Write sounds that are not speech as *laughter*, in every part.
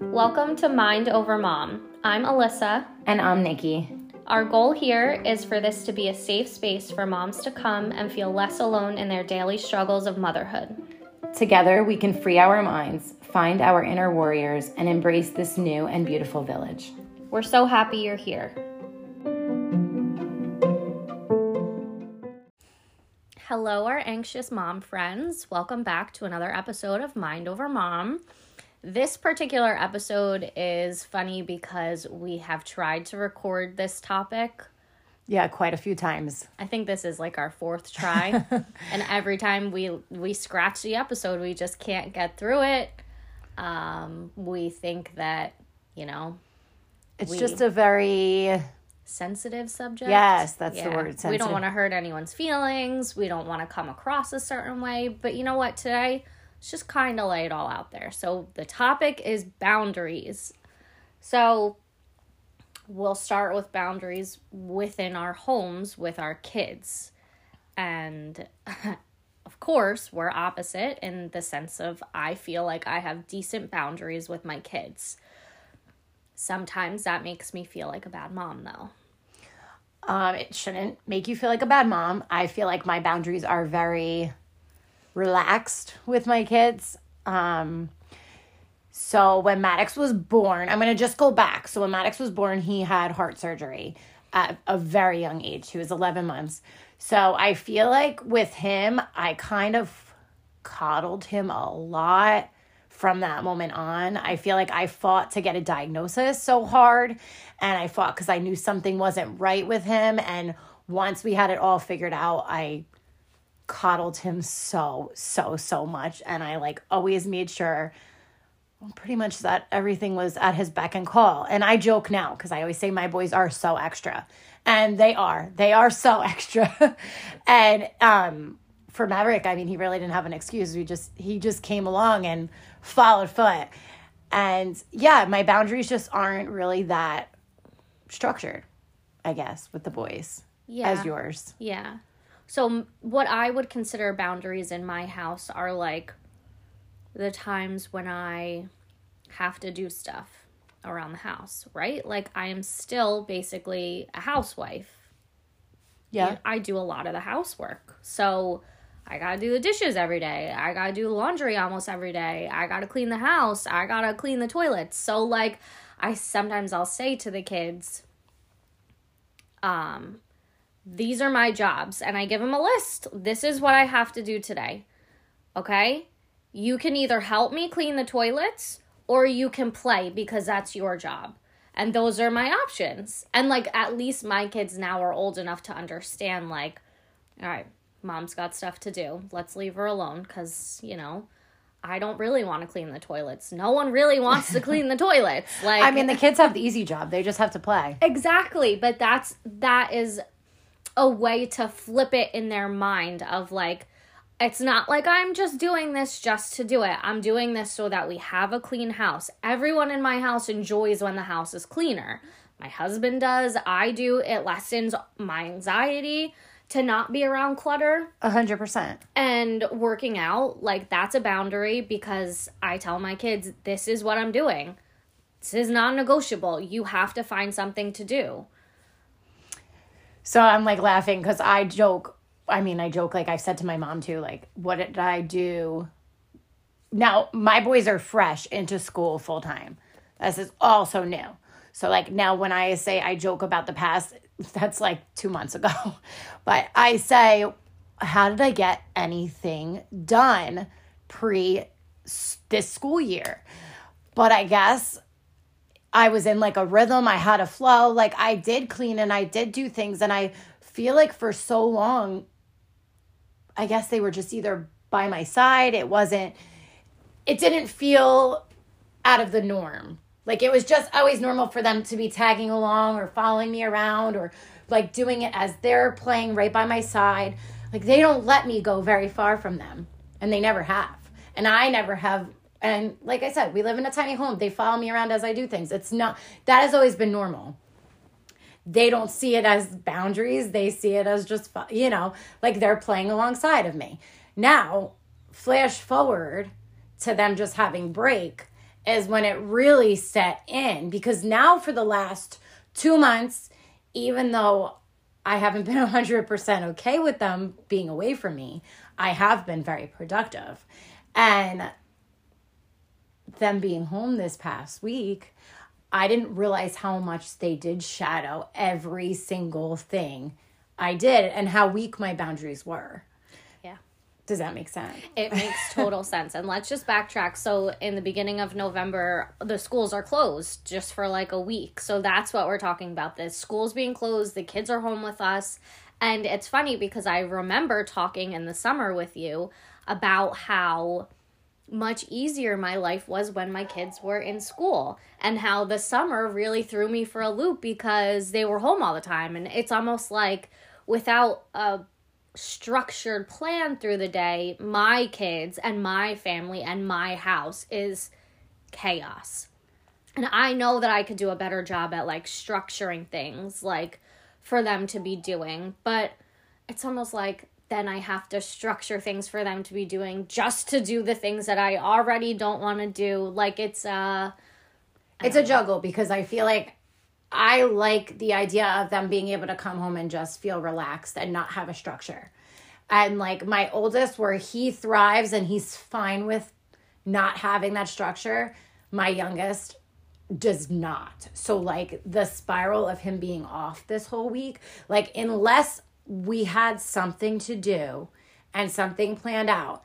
Welcome to Mind Over Mom. I'm Alyssa. And I'm Nikki. Our goal here is for this to be a safe space for moms to come and feel less alone in their daily struggles of motherhood. Together, we can free our minds, find our inner warriors, and embrace this new and beautiful village. We're so happy you're here. Hello, our anxious mom friends. Welcome back to another episode of Mind Over Mom. This particular episode is funny because we have tried to record this topic. Yeah, quite a few times. I think this is like our fourth try. *laughs* and every time we we scratch the episode, we just can't get through it. Um, we think that, you know, It's We- just a very sensitive subject. Yes, that's the word, We don't want to hurt anyone's feelings. We don't want to come across a certain way. But you know what? Today, let's just kind of lay it all out there. So the topic is boundaries. So we'll start with boundaries within our homes with our kids. And *laughs* of course, we're opposite in the sense of I feel like I have decent boundaries with my kids. Sometimes that makes me feel like a bad mom, though. um it shouldn't make you feel like a bad mom. I feel like my boundaries are very relaxed with my kids. Um so when Maddox was born, I'm gonna just go back. So when Maddox was born, he had heart surgery at a very young age. He was 11 months. So I feel like with him, I kind of coddled him a lot from that moment on. I feel like I fought to get a diagnosis so hard, and I fought because I knew something wasn't right with him. And once we had it all figured out, I coddled him so, so, so much. And I like always made sure pretty much that everything was at his beck and call. And I joke now because I always say my boys are so extra. And they are. They are so *laughs* extra. and um for Maverick, I mean, he really didn't have an excuse. We just he just came along and followed foot. And yeah, my boundaries just aren't really that structured, I guess, with the boys Yeah. as yours. Yeah. So what I would consider boundaries in my house are like the times when I have to do stuff around the house, right? Like I am still basically a housewife. Yeah. I do a lot of the housework. So I got to do the dishes every day. I got to do laundry almost every day. I got to clean the house. I got to clean the toilets. So like I sometimes I'll say to the kids um these are my jobs and I give them a list. This is what I have to do today. Okay? You can either help me clean the toilets or you can play because that's your job. And those are my options. And like at least my kids now are old enough to understand like all right, mom's got stuff to do. Let's leave her alone cuz, you know, I don't really want to clean the toilets. No one really wants to clean the toilets. Like *laughs* I mean, the kids have the easy job. They just have to play. Exactly, but that's that is a way to flip it in their mind of like it's not like I'm just doing this just to do it. I'm doing this so that we have a clean house. Everyone in my house enjoys when the house is cleaner. My husband does, I do. It lessens my anxiety to not be around clutter A hundred percent. and working out like that's a boundary because i tell my kids this is what i'm doing this is non-negotiable you have to find something to do So I'm like laughing because I joke. I mean, I joke like I've said to my mom too. Like, what did I do? Now my boys are fresh into school full time. This is also new. So like now when I say I joke about the past, *laughs* that's like two months ago. *laughs* But I say, how did I get anything done pre this school year? But I guess I was in like a rhythm. I had a flow. Like I did clean and I did do things. And I feel like for so long, I guess they were just either by my side. It wasn't, it didn't feel out of the norm. Like it was just always normal for them to be tagging along or following me around or like doing it as they're playing right by my side. Like they don't let me go very far from them and they never have. And I never have. And like I said, we live in a tiny home. They follow me around as I do things. It's not, that has always been normal. They don't see it as boundaries. They see it as just, you know, like they're playing alongside of me. Now, flash forward to them just having break is when it really set in because now for the last two months, even though I haven't been *laughs* 100% okay with them being away from me, I have been very productive. And them being home this past week, I didn't realize how much they did shadow every single thing I did and how weak my boundaries were. Does that make sense? It makes total sense. And let's just backtrack. So, in the beginning of November, the schools are closed just for like a week. So, that's what we're talking about. The schools being closed, the kids are home with us. And it's funny because I remember talking in the summer with you about how much easier my life was when my kids were in school and how the summer really threw me for a loop because they were home all the time and it's almost like without a structured plan through the day my kids and my family and my house is chaos and i know that i could do a better job at like structuring things like for them to be doing but it's almost like then I have to structure things for them to be doing just to do the things that I already don't want to do. Like it's uh it's a juggle because I feel like I like the idea of them being able to come home and just feel relaxed and not have a structure. And like my oldest where he thrives and he's fine with not having that structure, my youngest does not. So like the spiral of him being off this whole week, like unless we had something to do and something planned out,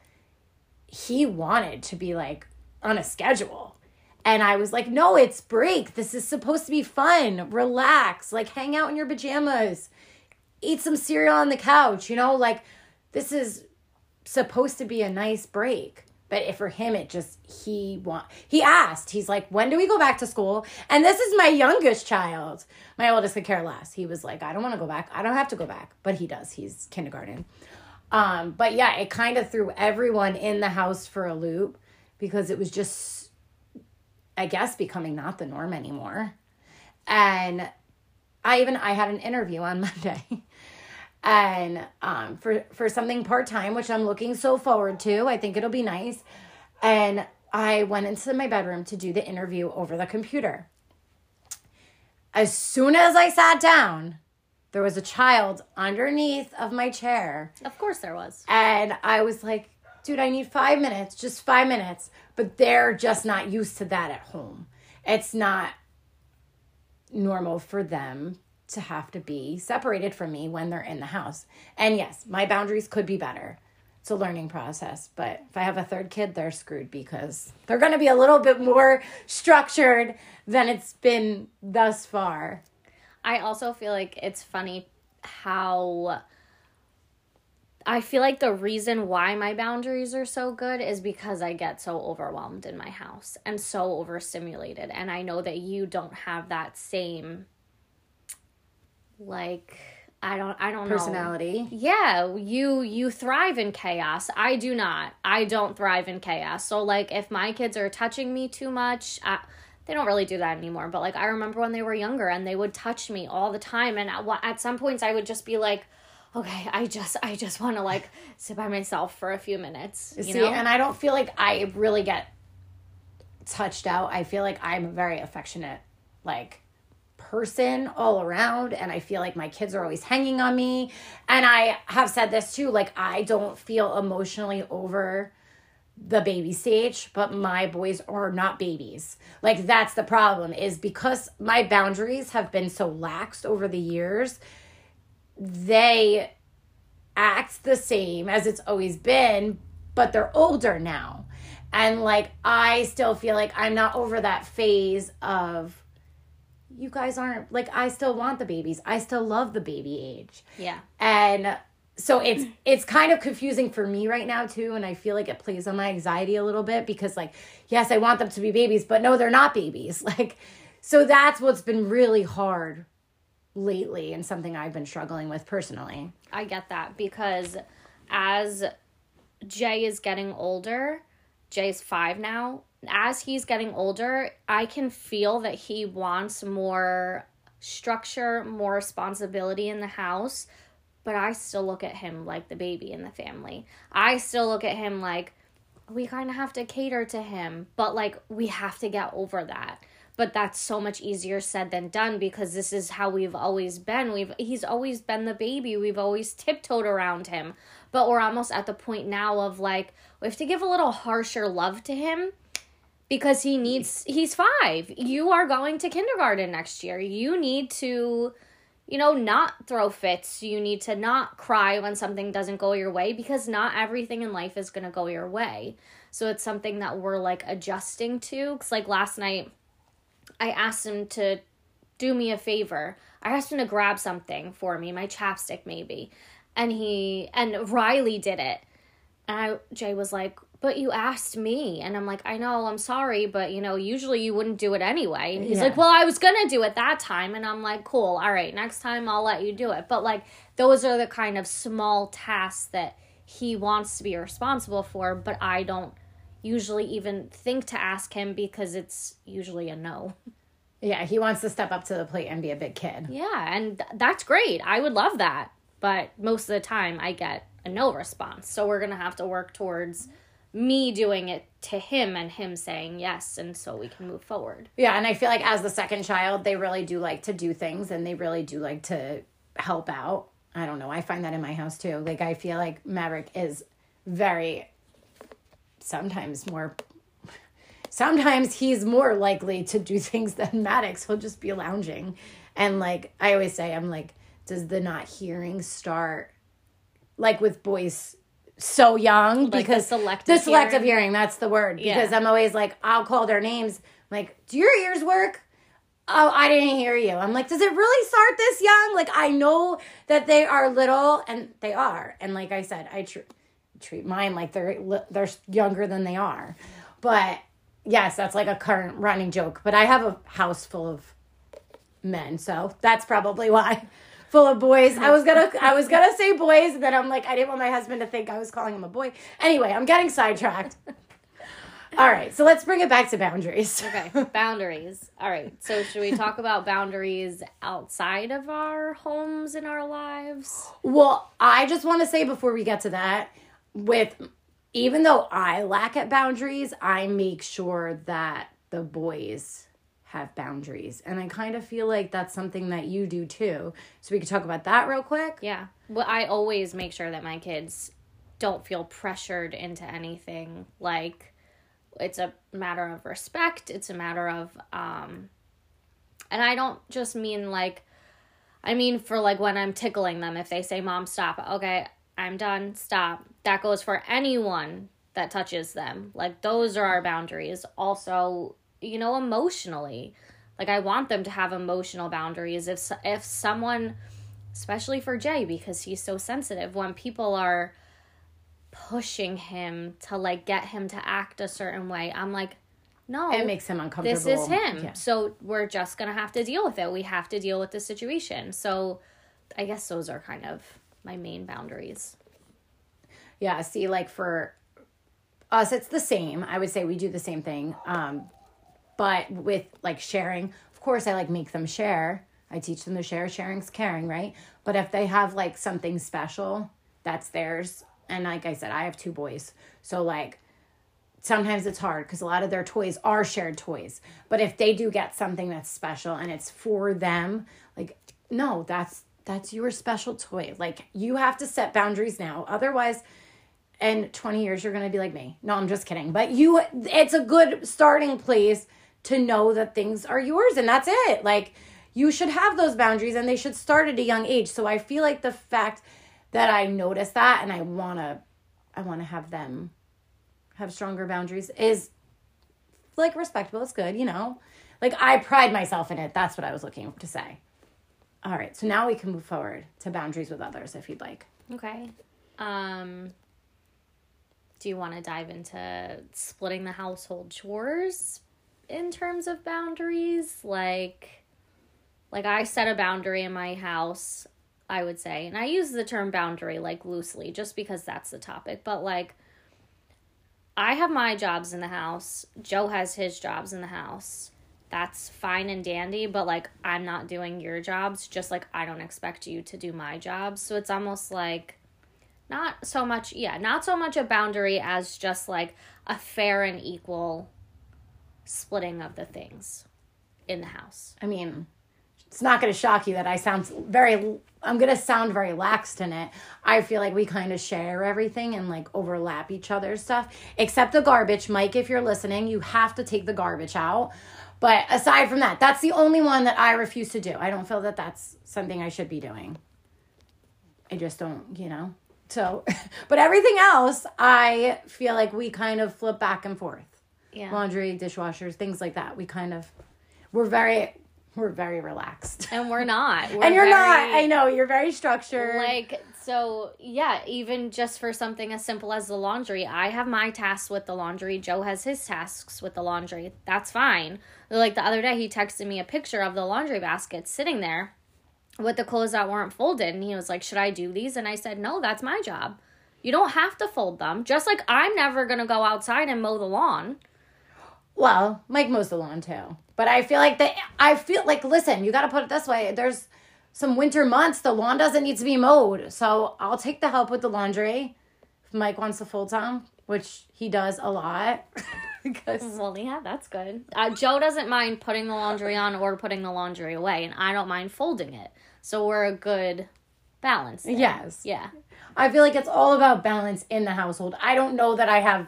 he wanted to be like on a schedule. And I was like, no, it's break. This is supposed to be fun. Relax. Like, hang out in your pajamas. Eat some cereal on the couch. You know, like, this is supposed to be a nice break. But for him, it just, he want, he asked, he's like, when do we go back to school? And this is my youngest child. My oldest could care less. He was like, I don't want to go back. I don't have to go back. But he does. He's kindergarten. Um, but yeah, it kind of threw everyone in the house for a loop because it was just, I guess, becoming not the norm anymore. And I even, I had an interview on *laughs* Monday and um, for for something part time, which I'm looking so forward to. I think it'll be nice. And I went into my bedroom to do the interview over the computer. As soon as I sat down, there was a child underneath of my chair. Of course, there was. And I was like, dude, I need five minutes, just five minutes. But they're just not used to that at home. It's not normal for them to have to be separated from me when they're in the house. And yes, my boundaries could be better. It's a learning process, but if I have a third kid, they're screwed because they're going to be a little bit more structured than it's been thus far. I also feel like it's funny how I feel like the reason why my boundaries are so good is because I get so overwhelmed in my house and so overstimulated. And I know that you don't have that same like I don't I don't personality. know. Personality. Yeah, you you thrive in chaos. I do not. I don't thrive in chaos. So like if my kids are touching me too much, I, they don't really do that anymore, but like I remember when they were younger and they would touch me all the time and at, at some points I would just be like okay, I just I just want to like sit by myself for a few minutes. You See, know? and I don't feel like I really get touched out. I feel like I'm a very affectionate, like person all around and I feel like my kids are always hanging on me. And I have said this too, like I don't feel emotionally over the baby stage, but my boys are not babies. Like that's the problem is because my boundaries have been so laxed over the years, they act the same as it's always been, but they're older now. And like I still feel like I'm not over that phase of you guys aren't like I still want the babies. I still love the baby age. Yeah. And so it's it's kind of confusing for me right now too and I feel like it plays on my anxiety a little bit because like yes, I want them to be babies, but no they're not babies. *laughs* Like so that's what's been really hard lately and something I've been struggling with personally. I get that because as Jay is getting older, Jay's 5 now, as he's getting older, I can feel that he wants more structure, more responsibility in the house. but I still look at him like the baby in the family. I still look at him like we kind of have to cater to him, but like we have to get over that. But that's so much easier said than done because this is how we've always been. We've he's always been the baby. We've always tiptoed around him. But we're almost at the point now of like we have to give a little harsher love to him because he needs he's 5. You are going to kindergarten next year. You need to you know, not throw fits. You need to not cry when something doesn't go your way because not everything in life is going to go your way. So it's something that we're like adjusting to. Cause like last night, I asked him to do me a favor. I asked him to grab something for me, my chapstick maybe. And he, and Riley did it. And I, Jay was like, but you asked me and i'm like i know i'm sorry but you know usually you wouldn't do it anyway and he's yeah. like well i was gonna do it that time and i'm like cool all right next time i'll let you do it but like those are the kind of small tasks that he wants to be responsible for but i don't usually even think to ask him because it's usually a no yeah he wants to step up to the plate and be a big kid yeah and th- that's great i would love that but most of the time i get a no response so we're gonna have to work towards me doing it to him and him saying yes and so we can move forward. Yeah, and I feel like as the second child, they really do like to do things and they really do like to help out. I don't know. I find that in my house too. Like I feel like Maverick is very sometimes more sometimes he's more likely to do *laughs* things than Maddox. He'll just be lounging. And like I always say, I'm like, does the not hearing start like with boys so young like because the selective, the selective hearing. hearing. that's the word yeah. because i'm always like i'll call their names like do your ears work oh i didn't hear you i'm like does it really start this young like i know that they are little and they are and like i said i tr- treat mine like they're they're younger than they are but yes that's like a current running joke but i have a house full of men so that's probably why *laughs* full of boys. I was gonna I was gonna say boys, and then I'm like, I didn't want my husband to think I was calling him a boy. Anyway, I'm getting sidetracked. *laughs* All right, so let's bring it back to boundaries. *laughs* okay, boundaries. All right, so should we talk about boundaries outside of our homes in our lives? Well, I just want to say before we get to that, with even though I lack at boundaries, I make sure that the boys have boundaries. And I kind of feel like that's something that you do too. So we could talk about that real quick. Yeah. Well, I always make sure that my kids don't feel pressured into anything. Like it's a matter of respect, it's a matter of um and I don't just mean like I mean for like when I'm tickling them if they say mom stop. Okay, I'm done. Stop. That goes for anyone that touches them. Like those are our boundaries. Also, you know, emotionally. Like I want them to have emotional boundaries. If if someone, especially for Jay, because he's so sensitive, when people are pushing him to like get him to act a certain way, I'm like, no, it makes him uncomfortable. This is him. Yeah. So we're just gonna have to deal with it. We have to deal with the situation. So I guess those are kind of my main boundaries. Yeah. See, like for us, it's the same. I would say we do the same thing. Um, but with like sharing, of course, I like make them share. I teach them to share. Sharing's caring, right? But if they have like something special, that's theirs. And like I said, I have two boys. So like sometimes it's hard because a lot of their toys are shared toys. But if they do get something that's special and it's for them, like no, that's that's your special toy. Like you have to set boundaries now. Otherwise, in 20 years you're going to be like me. No, I'm just kidding. But you it's a good starting place to know that things are yours and that's it. Like you should have those boundaries and they should start at a young age. So I feel like the fact that I notice that and I want to I want to have them have stronger boundaries is like respectable. It's good, you know. Like I pride myself in it. That's what I was looking to say. All right, so now we can move forward to boundaries with others if you'd like. Okay. Um do you want to dive into splitting the household chores in terms of boundaries like like I set a boundary in my house, I would say. And I use the term boundary like loosely just because that's the topic, but like I have my jobs in the house, Joe has his jobs in the house. that's fine and dandy, but like I'm not doing your jobs, just like I don't expect you to do my jobs. So it's almost like not so much, yeah, not so much a boundary as just like a fair and equal splitting of the things in the house. I mean, it's not going to shock you that I sound very, I'm going to sound very laxed in it. I feel like we kind of share everything and like overlap each other's stuff, except the garbage. Mike, if you're listening, you have to take the garbage out. But aside from that, that's the only one that I refuse to do. I don't feel that that's something I should be doing. I just don't, you know. So, *laughs* but everything else, I feel like we kind of flip back and forth. Yeah. Laundry, dishwashers, things like that. We kind of, we're very, we're very relaxed. And we're not. *laughs* We're and you're not. I know you're very structured. Like so yeah, even just for something as simple as the laundry, I have my tasks with the laundry, Joe has his tasks with the laundry. That's fine. Like the other day he texted me a picture of the laundry basket sitting there with the clothes that weren't folded and he was like, "Should I do these?" And I said, "No, that's my job. You don't have to fold them. Just like I'm never going to go outside and mow the lawn." Well, Mike mows the lawn too. But I feel like that I feel like listen, you gotta put it this way. There's some winter months, the lawn doesn't need to be mowed. So I'll take the help with the laundry. If Mike wants to full time, which he does a lot. *laughs* because Well, yeah, that's good. Uh, Joe doesn't mind putting the laundry on or putting the laundry away, and I don't mind folding it. So we're a good balance. there. yes. Yeah. I feel like it's all about balance in the household. I don't know that I have.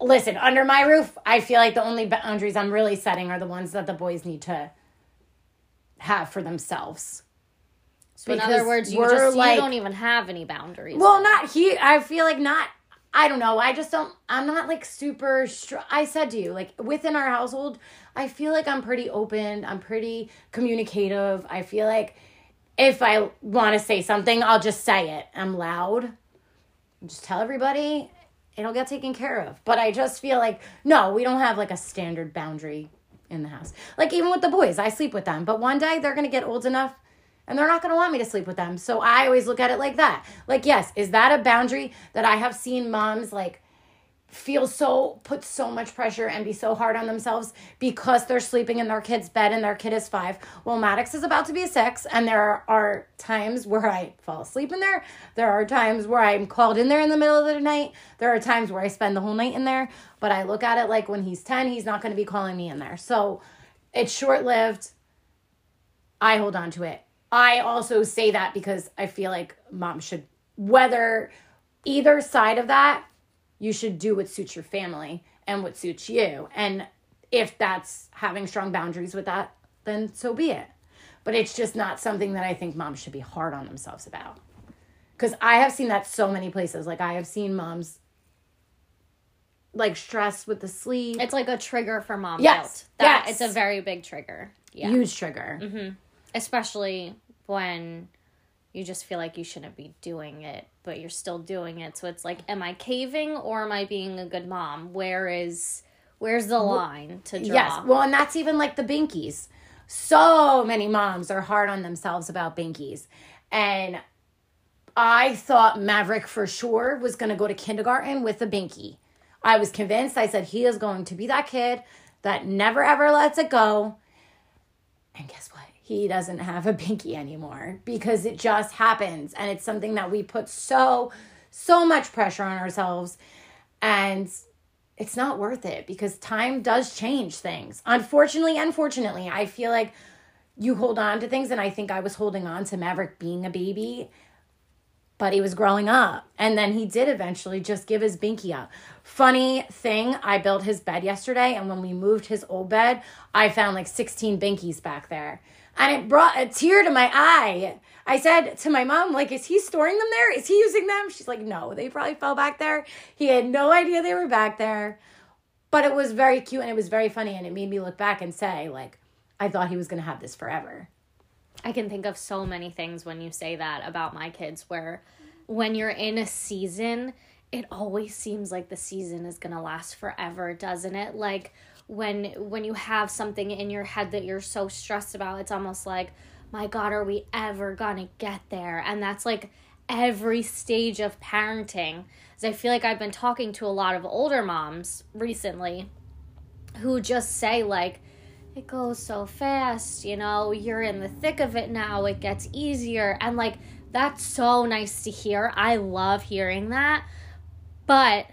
Listen, under my roof, I feel like the only boundaries I'm really setting are the ones that the boys need to have for themselves. So in other words, you just like- you don't even have any boundaries. Well, not he. I feel like not. I don't know. I just don't. I'm not like super. Str- I said to you, like within our household, I feel like I'm pretty open. I'm pretty communicative. I feel like if I want to say something, I'll just say it. I'm loud. Just tell everybody. It'll get taken care of. But I just feel like no, we don't have like a standard boundary in the house. Like even with the boys, I sleep with them. But one day they're gonna get old enough and they're not going to want me to sleep with them. So I always look at it like that. Like, yes, is that a boundary that I have seen moms like feel so put so much pressure and be so hard on themselves because they're sleeping in their kid's bed and their kid is five. Well, Maddox is about to be six, and there are times where I fall asleep in there. There are times where I'm called in there in the middle of the night. There are times where I spend the whole night in there. But I look at it like when he's 10, he's not going to be calling me in there. So it's short lived. I hold on to it. I also say that because I feel like mom should, whether either side of that, you should do what suits your family and what suits you. And if that's having strong boundaries with that, then so be it. But it's just not something that I think moms should be hard on themselves about. Because I have seen that so many places. Like I have seen moms like stressed with the sleep. it's like a trigger for mom Yes, guilt. That yes. it's a very big trigger. Yeah. Huge trigger. Mm-hmm. Especially when you just feel like you shouldn't be doing it, but you're still doing it. So it's like, am I caving or am I being a good mom? Where is where's the line to draw? Yes. Well, and that's even like the binkies. So many moms are hard on themselves about binkies. And I thought Maverick for sure was going to go to kindergarten with a binky. I was convinced. I said he is going to be that kid that never ever lets it go. And guess what? He doesn't have a binky anymore because it just happens. And it's something that we put so, so much pressure on ourselves. And it's not worth it because time does change things. Unfortunately, unfortunately, I feel like you hold on to things, and I think I was holding on to Maverick being a baby, but he was growing up. And then he did eventually just give his binky up. Funny thing, I built his bed yesterday, and when we moved his old bed, I found like 16 binkies back there. And it brought a tear to my eye. I said to my mom, like, is he storing them there? Is he using them? She's like, no, they probably fell back there. He had no idea they were back there. But it was very cute and it was very funny. And it made me look back and say, like, I thought he was going to have this forever. I can think of so many things when you say that about my kids where when you're in a season, it always seems like the season is going to last forever, doesn't it? Like when when you have something in your head that you're so stressed about, it's almost like, my god, are we ever to get there? And that's like every stage of parenting. As I feel like I've been talking to a lot of older moms recently who just say like it goes so fast, you know, you're in the thick of it now, it gets easier. And like, that's so nice to hear. I love hearing that. But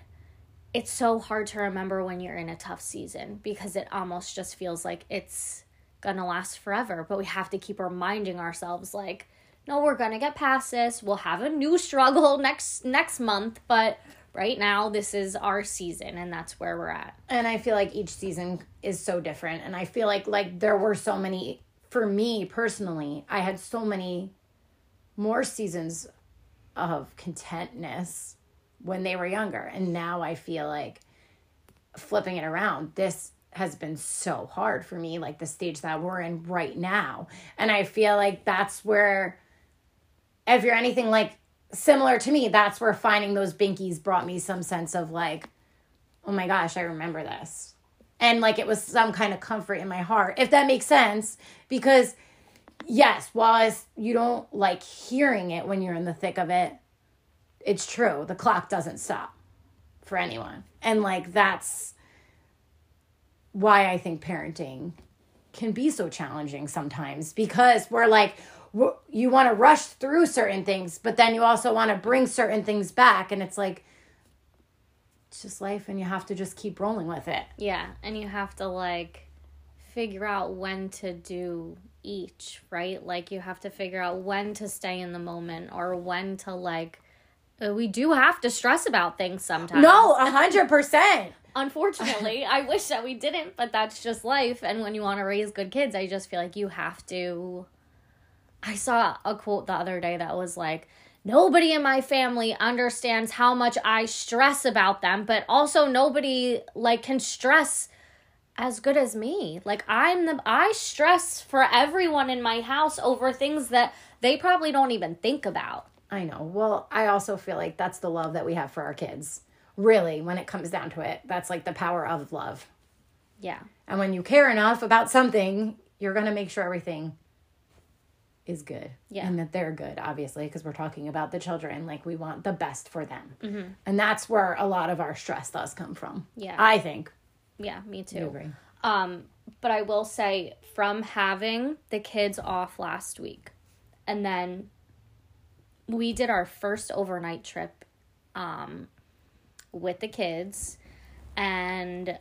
it's so hard to remember when you're in a tough season because it almost just feels like it's gonna last forever. But we have to keep reminding ourselves, like, no, we're gonna get past this. We'll have a new *laughs* struggle next next month, but right now this is our season and that's where we're at and i feel like each season is so different and i feel like like there were so many for me personally i had so many more seasons of contentness when they were younger and now i feel like flipping it around this has been so hard for me like the stage that we're in right now and i feel like that's where if you're anything like similar to me, that's where finding those binkies brought me some sense of like, oh my gosh, I remember this. And like it was some kind of comfort in my heart, if that makes sense. Because, yes, while you don't like hearing it when you're in the thick of it, it's true. The clock doesn't stop for anyone. And like that's why I think parenting can be so challenging sometimes because we're like, you want to rush through certain things, but then you also want to bring certain things back. And it's like, it's just life and you have to just keep rolling with it. Yeah. And you have to like figure out when to do each, right? Like you have to figure out when to stay in the moment or when to like, Uh, we do have to stress about things sometimes. No, *laughs* a hundred percent. Unfortunately, I wish that we didn't, but that's just life. And when you want to raise good kids, I just feel like you have to I saw a quote the other day that was like, nobody in my family understands how much I stress about them, but also nobody like can stress as good as me. Like I'm the I stress for everyone in my house over things that they probably don't even think about. I know. Well, I also feel like that's the love that we have for our kids. Really, when it comes down to it, that's like the power of love. Yeah. And when you care enough about something, you're going to make sure everything is good. Yeah. And that they're good, obviously, because we're talking about the children. Like, we want the best for them. Mm-hmm. And that's where a lot of our stress does come from. Yeah. I think. Yeah, me too. Agree. Um, but I will say, from having the kids off last week, and then we did our first overnight trip um, with the kids, and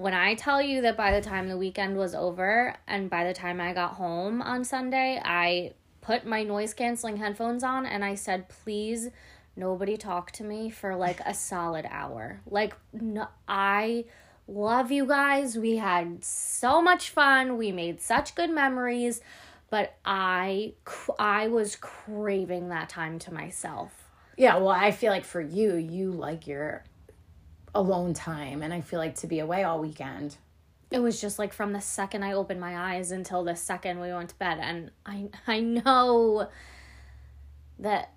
when I tell you that by the time the weekend was over and by the time I got home on Sunday, I put my noise canceling headphones on and I said, please, nobody talk to me for like a solid hour. Like, no, I love you guys. We had so much fun. We made such good memories, but I I was craving that time to myself. Yeah, well, I feel like for you, you like your alone time and I feel like to be away all weekend. It was just like from the second I opened my eyes until the second we went to bed and I I know that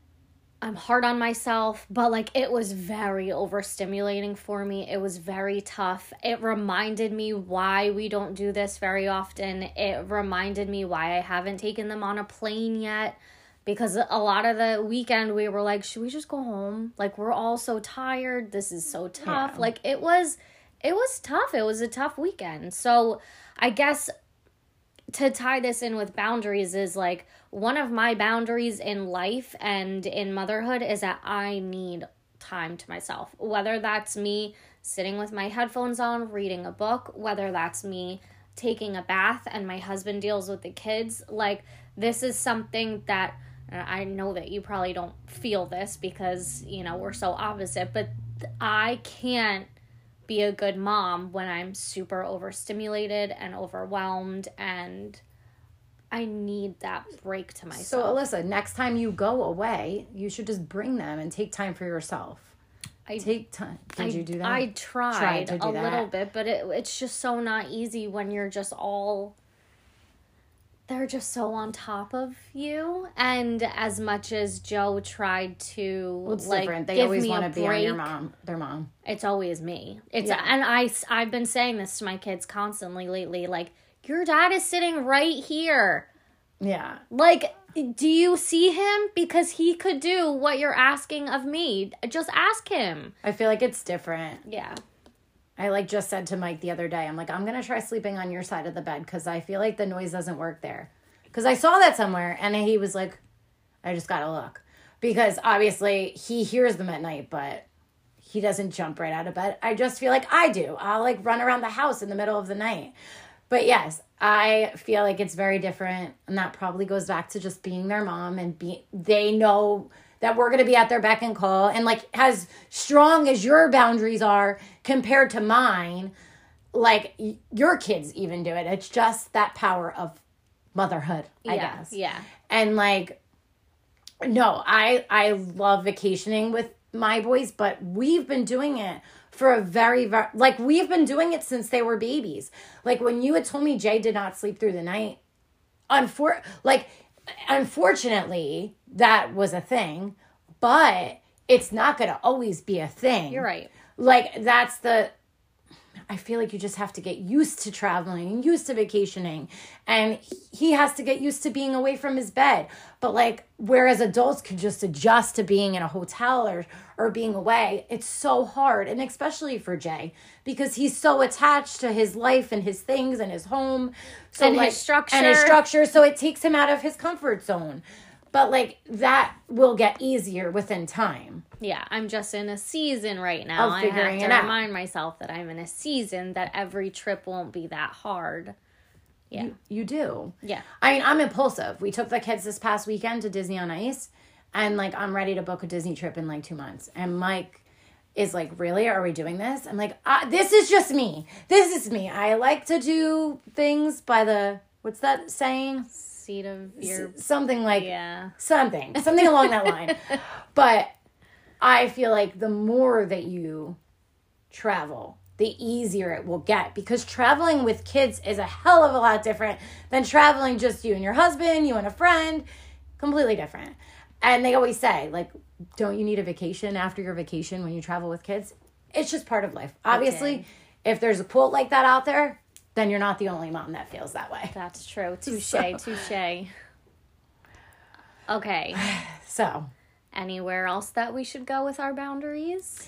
I'm hard on myself, but like it was very overstimulating for me. It was very tough. It reminded me why we don't do this very often. It reminded me why I haven't taken them on a plane yet because a lot of the weekend we were like should we just go home like we're all so tired this is so tough yeah. like it was it was tough it was a tough weekend so i guess to tie this in with boundaries is like one of my boundaries in life and in motherhood is that i need time to myself. Whether that's me sitting with my headphones on reading a book whether that's me taking a bath and my husband deals with the kids like this is something that I know that you probably don't feel this because, you know, we're so opposite, but I can't be a good mom when I'm super overstimulated and overwhelmed and I need that break to myself. So, Alyssa, next time you go away, you should just bring them and take time for yourself. I take time. Did I, you do that? I tried, tried a that. little bit, but it, it's just so not easy when you're just all they're just so on top of you. And as much as Joe tried to, well, it's like, different. They always want to be on your mom, their mom. It's always me. It's yeah. and I I've been saying this to my kids constantly lately. Like your dad is sitting right here. Yeah. Like, do you see him? Because he could do what you're asking of me. Just ask him. I feel like it's different. Yeah. I like just said to Mike the other day, I'm like, I'm gonna try sleeping on your side of the bed because I feel like the noise doesn't work there. Because I saw that somewhere, and he was like, I just gotta look because obviously he hears them at night, but he doesn't jump right out of bed. I just feel like I do. I'll like run around the house in the middle of the night. But yes, I feel like it's very different, and that probably goes back to just being their mom and be they know that we're going to be at their beck and call and like as strong as your boundaries are compared to mine like your kids even do it. It's just that power of motherhood i yeah, guess. Yeah. and like no i i love vacationing with my boys but we've been doing it for a very very like we've been doing it since they were babies. Like when you had told me jay did not sleep through the night unfor like unfortunately that was a thing but it's not going to always be a thing You're right. like that's the I feel like you just have to get used to traveling and used to vacationing. And he has to get used to being away from his bed. But like whereas adults could just adjust to being in a hotel or or being away, it's so hard. And especially for Jay, because he's so attached to his life and his things and his home. So And his structure. And his structure. So it takes him out of his comfort zone. But like that will get easier within time. Yeah, I'm just in a season right now. Of I have figuring to it out. remind myself that I'm in a season that every trip won't be that hard. Yeah. You do. Yeah. I mean, I'm impulsive. We took the kids this past weekend to Disney on Ice, and like I'm ready to book a Disney trip in like two months. And Mike is like, "Really? Are we doing this?" I'm like, uh, "This is just me. This is me. I like to do things by the what's that saying? Seat of your Something like yeah. something, something along that line." *laughs* But I feel like the more that you travel, the easier it will get because traveling with kids is a hell of a lot different than traveling just you and your husband, you and a friend. Completely different. And they always say, like, don't you need a vacation after your vacation when you travel with kids? It's just part of life. Obviously, Okay. if there's a quote like that out there, then you're not the only mom that feels that way. That's true. Touche, So- touche. Okay. *sighs* So, Anywhere else that we should go with our boundaries?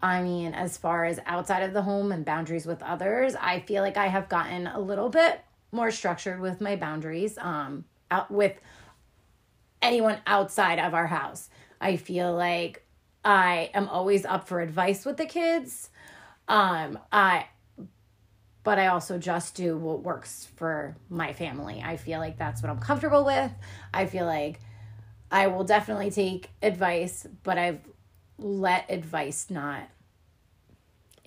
I mean, as far as outside of the home and boundaries with others, I feel like I have gotten a little bit more structured with my boundaries um out with anyone outside of our house. I feel like I am always up for advice with the kids. Um I but I also just do what works for my family. I feel like that's what I'm comfortable with. I feel like I will definitely take advice, but I've let advice not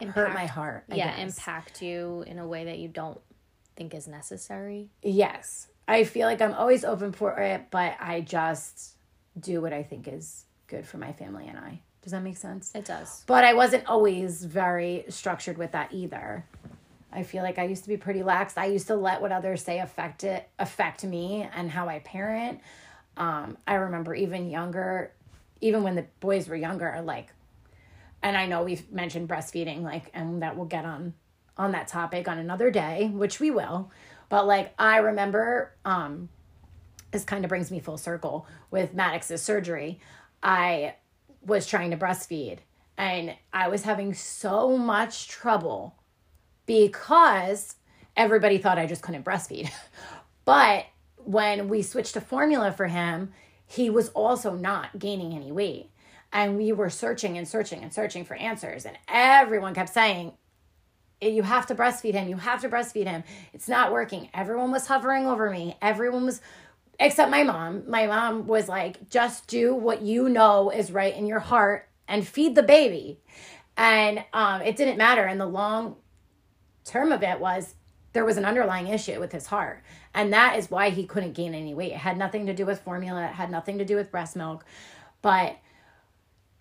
hurt my heart. I yeah, guess. impact you in a way that you don't think is necessary. Yes. I feel like I'm always open for it, but I just do what I think is good for my family and I. Does that make sense? It does. But I wasn't always very structured with that either. I feel like I used to be pretty lax. I used to let what others say affect it affect me and how I parent. Um, I remember even younger, even when the boys were younger, like, and I know we've mentioned breastfeeding, like, and that we'll get on on that topic on another day, which we will. But like, I remember, um, this kind of brings me full circle with Maddox's surgery. I was trying to breastfeed and I was having so much trouble because everybody thought I just couldn't breastfeed. *laughs* but when we switched to formula for him, he was also not gaining any weight. And we were searching and searching and searching for answers. And everyone kept saying, you have to breastfeed him. You have to breastfeed him. It's not working. Everyone was hovering over me. Everyone was, except my mom. My mom was like, just do what you know is right in your heart and feed the baby. And um, it didn't matter. And the long term of it was there was an underlying issue with his heart. And that is why he couldn't gain any weight. It had nothing to do with formula, it had nothing to do with breast milk. But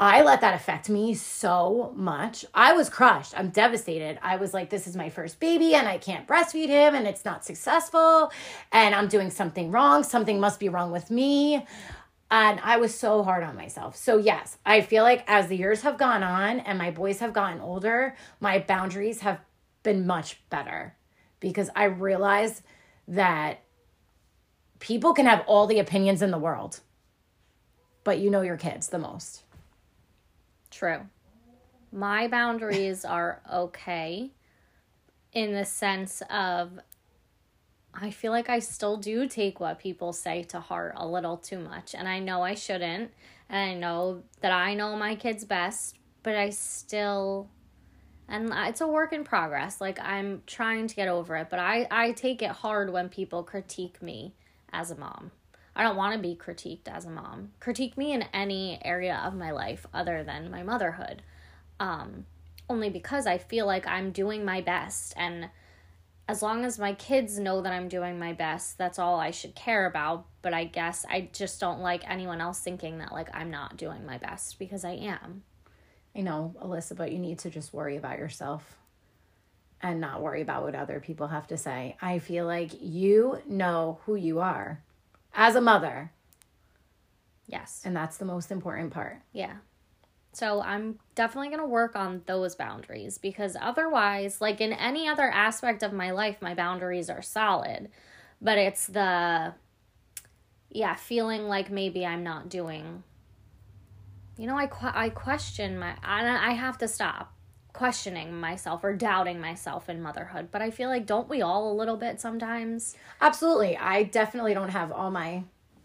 I let that affect me so much. I was crushed. I'm devastated. I was like, this is my first baby and I can't breastfeed him and it's not successful and I'm doing something wrong. Something must be wrong with me. And I was so hard on myself. So, yes, I feel like as the years have gone on and my boys have gotten older, my boundaries have been much better because I realize that people can have all the opinions in the world, but you know your kids the most. True. My boundaries *laughs* are okay in the sense of I feel like I still do take what people say to heart a little too much. And I know I shouldn't. And I know that I know my kids best, but I still and it's a work in progress. Like I'm trying to get over it, but I I take it hard when people critique me as a mom. I don't want to be critiqued as a mom. Critique me in any area of my life other than my motherhood. Um only because I feel like I'm doing my best and as long as my kids know that I'm doing my best, that's all I should care about. But I guess I just don't like anyone else thinking that like I'm not doing my best because I am. I know, Alyssa, but you need to just worry about yourself and not worry about what other people have to say. I feel like you know who you are as a mother. Yes. And that's the most important part. Yeah. So I'm definitely going to work on those boundaries because otherwise, like in any other aspect of my life, my boundaries are solid. But it's the, yeah, feeling like maybe I'm not doing, you know, I, I question my, I, I have to stop questioning myself or doubting myself in motherhood. But I feel like, don't we all a little bit sometimes? Absolutely. I definitely don't have all my,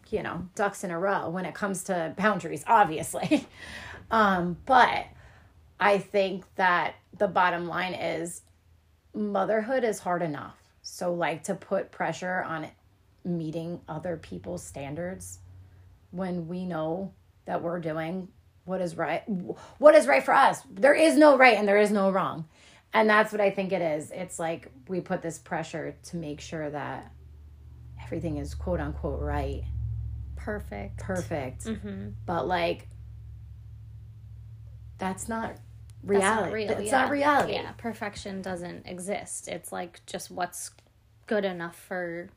you know, ducks in a row when it comes to boundaries, obviously. *laughs* Um, but I think that the bottom line is motherhood is hard enough. So, like, to put pressure on meeting other people's standards when we know that we're doing what is right what is right for us there is no right and there is no wrong and that's what i think it is it's like we put this pressure to make sure that everything is quote unquote right perfect perfect mm-hmm. but like that's not reality. That's not, real, yeah. not reality. Yeah, perfection doesn't exist. It's like just what's good enough for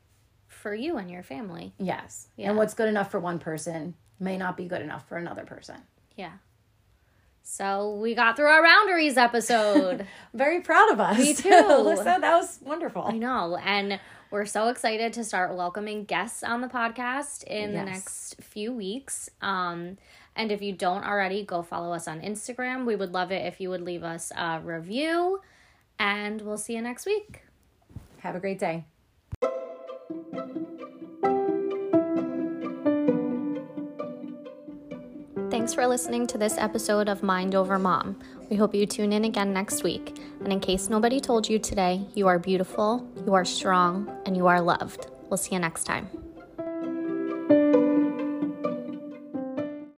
for you and your family. Yes. Yeah. And what's good enough for one person may not be good enough for another person. Yeah. So we got through our boundaries episode. *laughs* Very proud of us. Me *laughs* too. Alyssa, that was wonderful. I know. And we're so excited to start welcoming guests on the podcast in yes. the next few weeks. Um, and if you don't already, go follow us on Instagram. We would love it if you would leave us a review. And we'll see you next week. Have a great day. Thanks for listening to this episode of Mind Over Mom. We hope you tune in again next week. And in case nobody told you today, you are beautiful, you are strong, and you are loved. We'll see you next time.